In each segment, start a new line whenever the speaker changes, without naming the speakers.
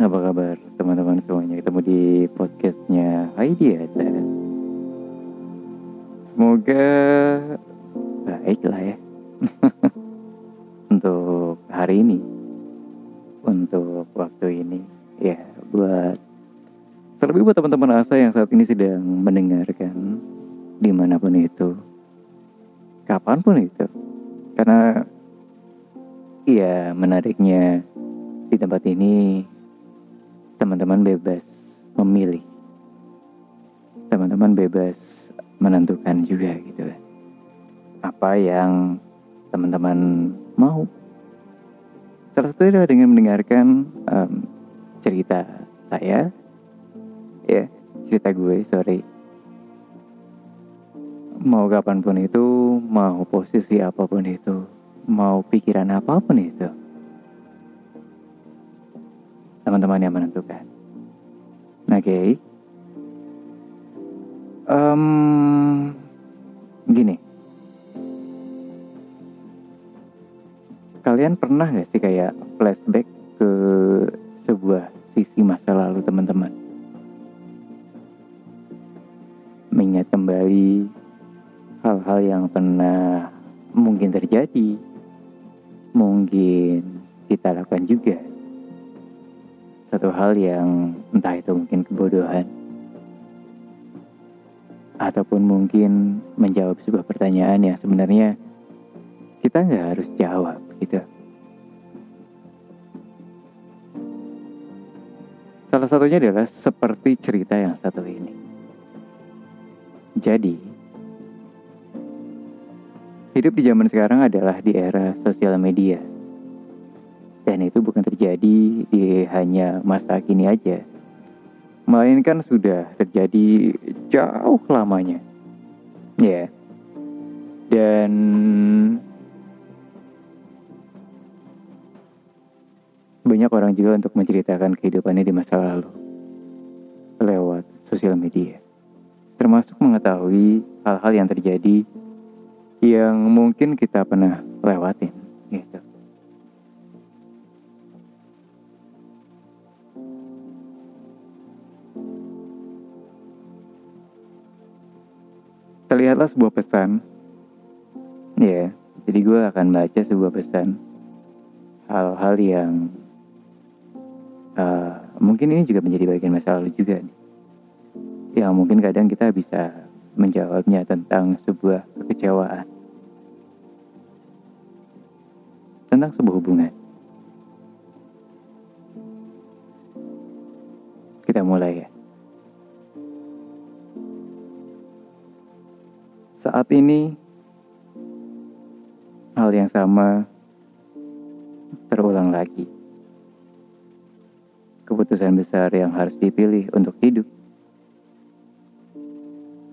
Apa kabar teman-teman semuanya? Ketemu di podcastnya Hai Biasa. Semoga baik lah ya. Untuk hari ini. Untuk waktu ini. Ya buat Terlebih buat teman-teman asa yang saat ini sedang mendengarkan Di mana pun itu Kapan pun itu Karena Ya menariknya Di tempat ini teman-teman bebas memilih. Teman-teman bebas menentukan juga gitu. Apa yang teman-teman mau. Salah satu adalah dengan mendengarkan um, cerita saya. Ya, cerita gue, sorry. Mau kapan pun itu, mau posisi apa pun itu, mau pikiran apa pun itu teman-teman yang menentukan. Oke. Okay. Um, gini. Kalian pernah gak sih kayak flashback ke sebuah sisi masa lalu teman-teman? Mengingat kembali hal-hal yang pernah mungkin terjadi, mungkin kita lakukan juga satu hal yang entah itu mungkin kebodohan ataupun mungkin menjawab sebuah pertanyaan yang sebenarnya kita nggak harus jawab gitu. Salah satunya adalah seperti cerita yang satu ini. Jadi, hidup di zaman sekarang adalah di era sosial media dan itu bukan terjadi di hanya masa kini aja. Melainkan sudah terjadi jauh lamanya. Ya. Yeah. Dan banyak orang juga untuk menceritakan kehidupannya di masa lalu lewat sosial media. Termasuk mengetahui hal-hal yang terjadi yang mungkin kita pernah lewatin terlihatlah sebuah pesan. Ya, yeah, jadi gue akan baca sebuah pesan. Hal-hal yang uh, mungkin ini juga menjadi bagian masa lalu juga nih. Yang mungkin kadang kita bisa menjawabnya tentang sebuah kekecewaan. Tentang sebuah hubungan. Kita mulai ya. Saat ini, hal yang sama terulang lagi. Keputusan besar yang harus dipilih untuk hidup.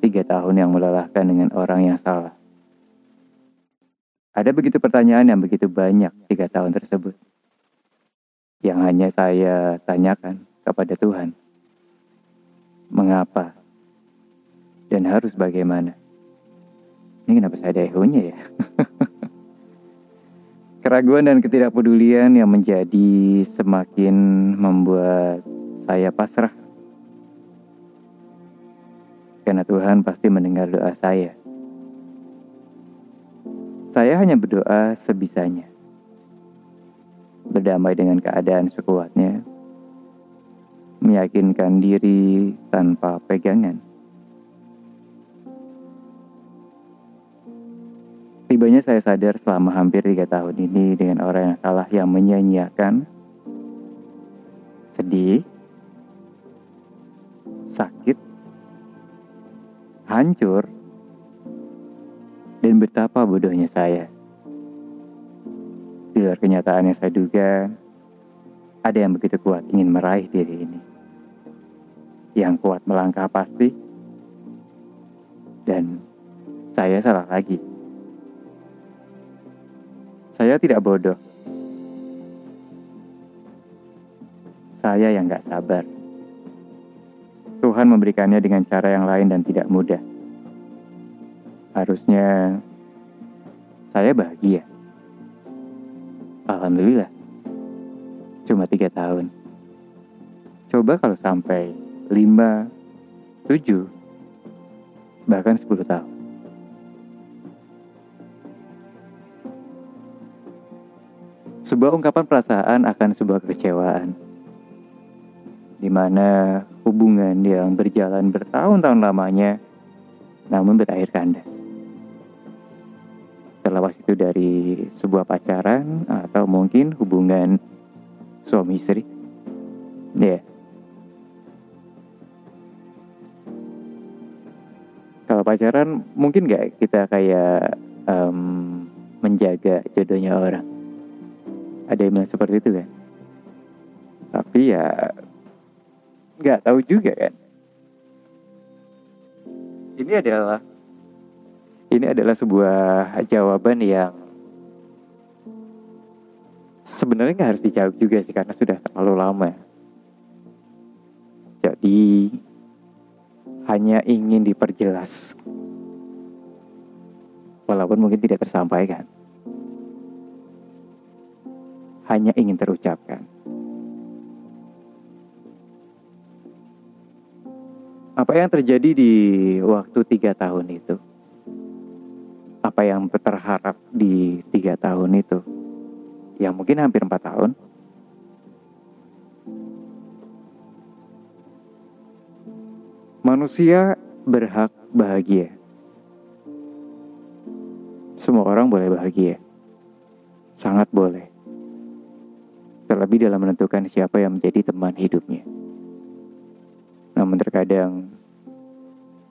Tiga tahun yang melelahkan dengan orang yang salah. Ada begitu pertanyaan yang begitu banyak tiga tahun tersebut. Yang hanya saya tanyakan kepada Tuhan. Mengapa? Dan harus bagaimana? Ini kenapa saya ada ehonya ya? Keraguan dan ketidakpedulian yang menjadi semakin membuat saya pasrah. Karena Tuhan pasti mendengar doa saya. Saya hanya berdoa sebisanya. Berdamai dengan keadaan sekuatnya. Meyakinkan diri tanpa pegangan Tibanya saya sadar selama hampir tiga tahun ini dengan orang yang salah yang menyanyiakan, sedih, sakit, hancur, dan betapa bodohnya saya. Di luar kenyataan yang saya duga, ada yang begitu kuat ingin meraih diri ini. Yang kuat melangkah pasti, dan saya salah lagi. Saya tidak bodoh. Saya yang gak sabar. Tuhan memberikannya dengan cara yang lain dan tidak mudah. Harusnya saya bahagia. Alhamdulillah. Cuma tiga tahun. Coba kalau sampai 5, 7, bahkan 10 tahun. Sebuah ungkapan perasaan akan sebuah kekecewaan. Di mana hubungan yang berjalan bertahun-tahun lamanya namun berakhir kandas. Terlepas itu dari sebuah pacaran atau mungkin hubungan suami istri. Ya. Yeah. Kalau pacaran mungkin gak kita kayak um, menjaga jodohnya orang. Ada yang bilang seperti itu kan. Tapi ya nggak tahu juga kan. Ini adalah ini adalah sebuah jawaban yang sebenarnya nggak harus dijawab juga sih karena sudah terlalu lama. Jadi hanya ingin diperjelas. Walaupun mungkin tidak tersampaikan. Hanya ingin terucapkan. Apa yang terjadi di waktu tiga tahun itu? Apa yang terharap di tiga tahun itu? Ya mungkin hampir empat tahun. Manusia berhak bahagia. Semua orang boleh bahagia. Sangat boleh. Terlebih dalam menentukan siapa yang menjadi teman hidupnya. Namun terkadang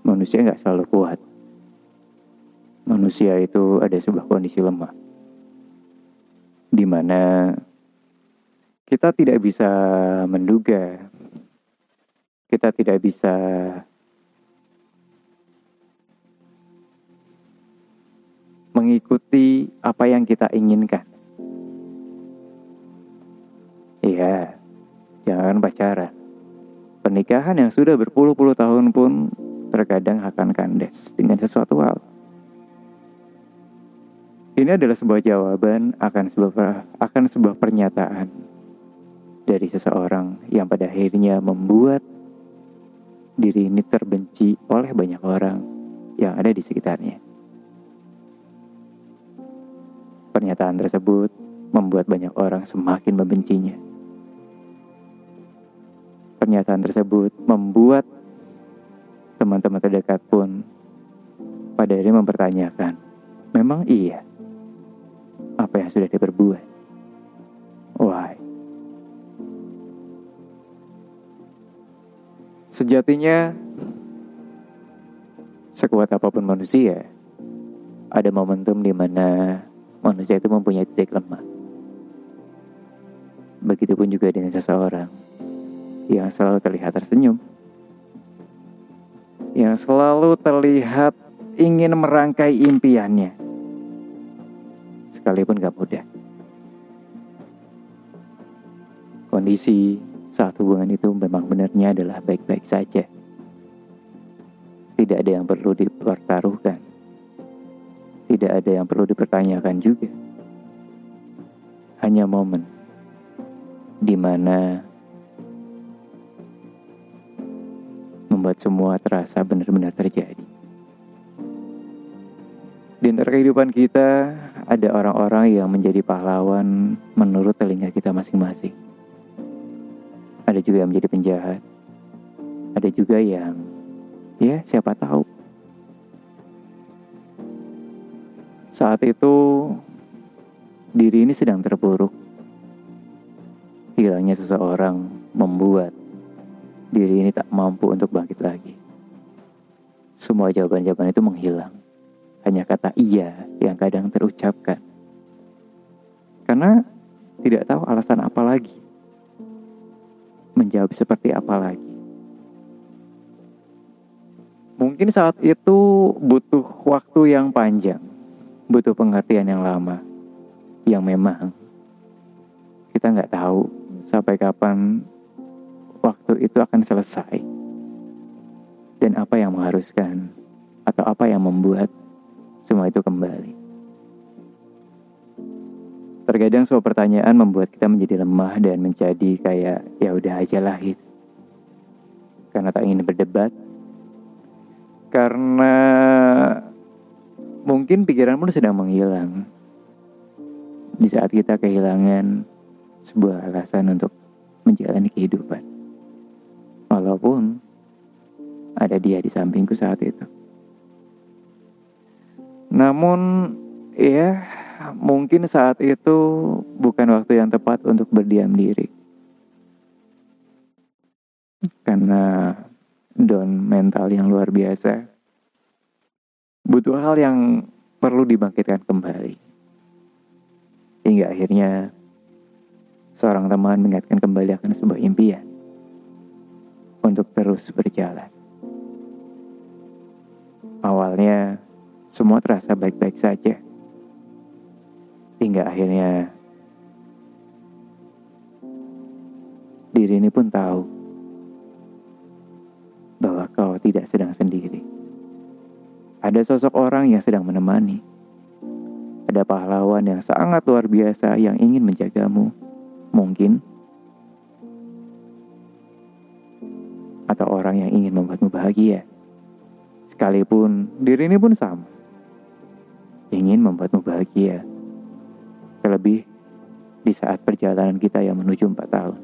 manusia nggak selalu kuat. Manusia itu ada sebuah kondisi lemah. Di mana kita tidak bisa menduga kita tidak bisa mengikuti apa yang kita inginkan. Jangan pacaran. Pernikahan yang sudah berpuluh-puluh tahun pun terkadang akan kandas dengan sesuatu hal. Ini adalah sebuah jawaban akan sebuah akan sebuah pernyataan dari seseorang yang pada akhirnya membuat diri ini terbenci oleh banyak orang yang ada di sekitarnya. Pernyataan tersebut membuat banyak orang semakin membencinya. Pernyataan tersebut membuat teman-teman terdekat pun pada akhirnya mempertanyakan, memang iya apa yang sudah diperbuat? Why? Sejatinya, sekuat apa pun manusia, ada momentum di mana manusia itu mempunyai titik lemah. Begitupun juga dengan seseorang yang selalu terlihat tersenyum, yang selalu terlihat ingin merangkai impiannya, sekalipun gak mudah. Kondisi saat hubungan itu memang benarnya adalah baik-baik saja. Tidak ada yang perlu dipertaruhkan. Tidak ada yang perlu dipertanyakan juga. Hanya momen di mana membuat semua terasa benar-benar terjadi. Di antara kehidupan kita, ada orang-orang yang menjadi pahlawan menurut telinga kita masing-masing. Ada juga yang menjadi penjahat. Ada juga yang, ya siapa tahu. Saat itu, diri ini sedang terpuruk. Hilangnya seseorang membuat diri ini tak mampu untuk bangkit lagi. Semua jawaban-jawaban itu menghilang. Hanya kata iya yang kadang terucapkan. Karena tidak tahu alasan apa lagi menjawab seperti apa lagi. Mungkin saat itu butuh waktu yang panjang, butuh pengertian yang lama, yang memang kita nggak tahu sampai kapan waktu itu akan selesai dan apa yang mengharuskan atau apa yang membuat semua itu kembali. Terkadang sebuah pertanyaan membuat kita menjadi lemah dan menjadi kayak ya udah aja lah gitu. karena tak ingin berdebat, karena mungkin pikiranmu sedang menghilang di saat kita kehilangan sebuah alasan untuk menjalani kehidupan. Walaupun ada dia di sampingku saat itu. Namun, ya, mungkin saat itu bukan waktu yang tepat untuk berdiam diri. Karena down mental yang luar biasa. Butuh hal yang perlu dibangkitkan kembali. Hingga akhirnya seorang teman mengingatkan kembali akan sebuah impian untuk terus berjalan. Awalnya semua terasa baik-baik saja. Hingga akhirnya diri ini pun tahu bahwa kau tidak sedang sendiri. Ada sosok orang yang sedang menemani ada pahlawan yang sangat luar biasa yang ingin menjagamu. Mungkin. Orang yang ingin membuatmu bahagia. Sekalipun diri ini pun sama. Ingin membuatmu bahagia. Terlebih di saat perjalanan kita yang menuju empat tahun.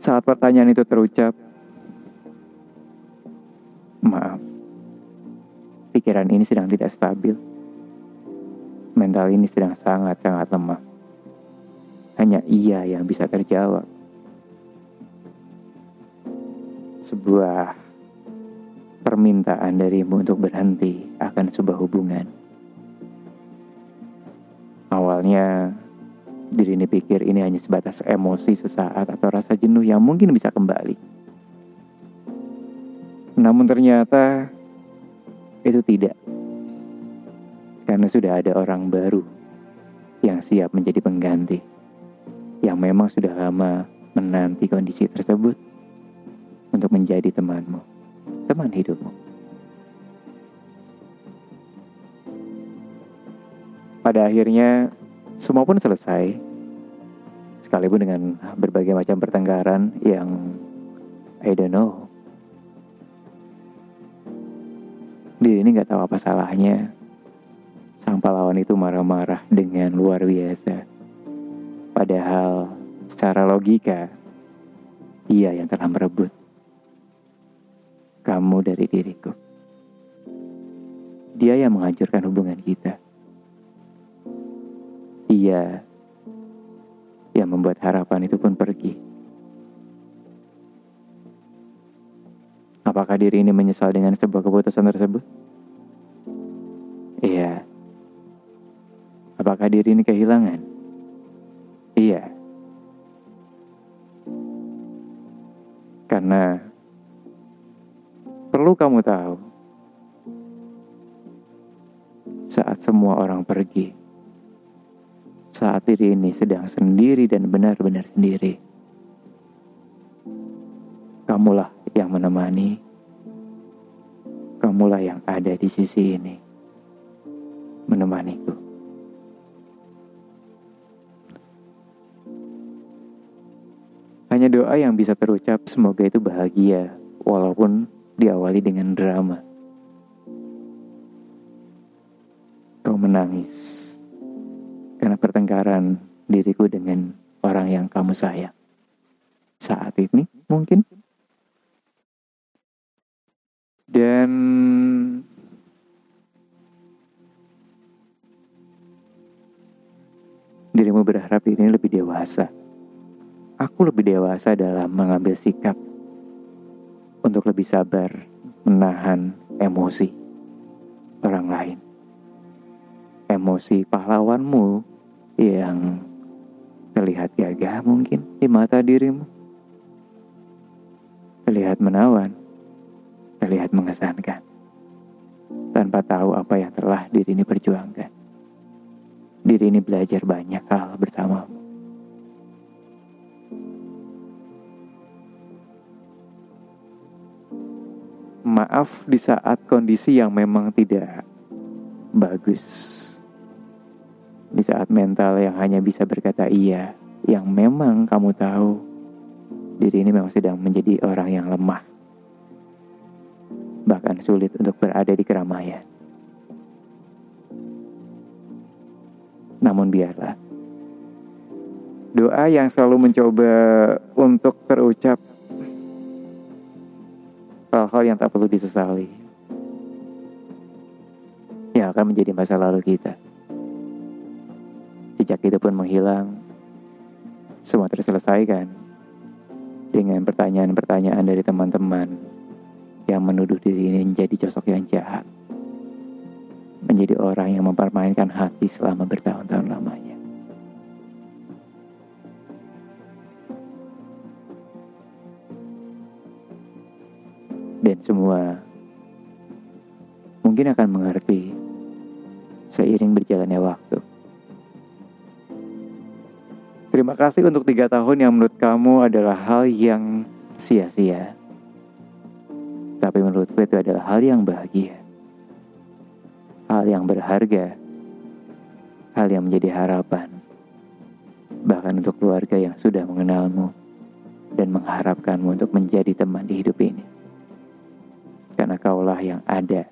Saat pertanyaan itu terucap, Maaf, pikiran ini sedang tidak stabil. Mental ini sedang sangat-sangat lemah. Hanya ia yang bisa terjawab. Sebuah permintaan darimu untuk berhenti akan sebuah hubungan. Awalnya, diri ini pikir ini hanya sebatas emosi sesaat atau rasa jenuh yang mungkin bisa kembali namun ternyata itu tidak. Karena sudah ada orang baru yang siap menjadi pengganti. Memang sudah lama menanti kondisi tersebut untuk menjadi temanmu, teman hidupmu. Pada akhirnya semua pun selesai. Sekalipun dengan berbagai macam pertengkaran yang I don't know Diri ini gak tahu apa salahnya. Sang pahlawan itu marah-marah dengan luar biasa. Padahal secara logika, ia yang telah merebut kamu dari diriku. Dia yang menghancurkan hubungan kita. Ia yang membuat harapan itu pun pergi. Apakah diri ini menyesal dengan sebuah keputusan tersebut? Iya. Apakah diri ini kehilangan? Iya. Karena perlu kamu tahu, saat semua orang pergi, saat diri ini sedang sendiri dan benar-benar sendiri, kamulah yang menemani, kamulah yang ada di sisi ini, menemaniku. Hanya doa yang bisa terucap, semoga itu bahagia, walaupun diawali dengan drama. Kau menangis karena pertengkaran diriku dengan orang yang kamu sayang. Saat ini mungkin dan dirimu berharap ini lebih dewasa. Aku lebih dewasa dalam mengambil sikap untuk lebih sabar menahan emosi orang lain. Emosi pahlawanmu yang terlihat gagah mungkin di mata dirimu. Terlihat menawan terlihat mengesankan. Tanpa tahu apa yang telah diri ini perjuangkan. Diri ini belajar banyak hal bersamamu. Maaf di saat kondisi yang memang tidak bagus. Di saat mental yang hanya bisa berkata iya, yang memang kamu tahu diri ini memang sedang menjadi orang yang lemah. Bahkan sulit untuk berada di keramaian. Namun biarlah. Doa yang selalu mencoba untuk terucap hal-hal yang tak perlu disesali. Yang akan menjadi masa lalu kita. Jejak itu pun menghilang. Semua terselesaikan dengan pertanyaan-pertanyaan dari teman-teman yang menuduh diri ini menjadi sosok yang jahat. Menjadi orang yang mempermainkan hati selama bertahun-tahun lamanya. Semua mungkin akan mengerti seiring berjalannya waktu. Terima kasih untuk tiga tahun yang menurut kamu adalah hal yang sia-sia. Tapi menurutku itu adalah hal yang bahagia. Hal yang berharga. Hal yang menjadi harapan. Bahkan untuk keluarga yang sudah mengenalmu dan mengharapkanmu untuk menjadi teman di hidup ini. Kaulah yang ada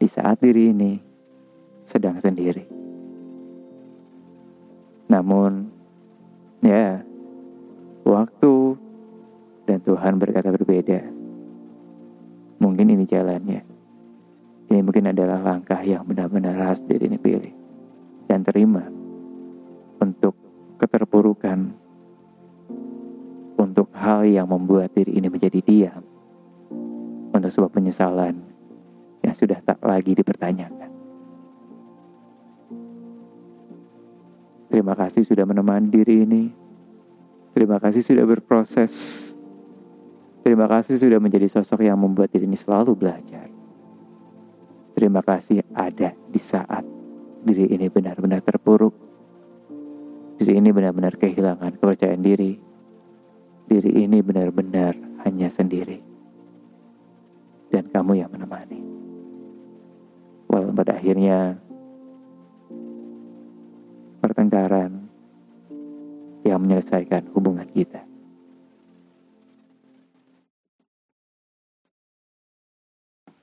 di saat diri ini sedang sendiri. Namun, ya, waktu dan Tuhan berkata berbeda. Mungkin ini jalannya. Ini mungkin adalah langkah yang benar-benar harus diri ini pilih dan terima untuk keterpurukan, untuk hal yang membuat diri ini menjadi diam, sebuah penyesalan yang sudah tak lagi dipertanyakan. Terima kasih sudah menemani diri ini. Terima kasih sudah berproses. Terima kasih sudah menjadi sosok yang membuat diri ini selalu belajar. Terima kasih ada di saat diri ini benar-benar terpuruk. Diri ini benar-benar kehilangan kepercayaan diri. Diri ini benar-benar hanya sendiri. Dan kamu yang menemani. Walau pada akhirnya pertengkaran yang menyelesaikan hubungan kita.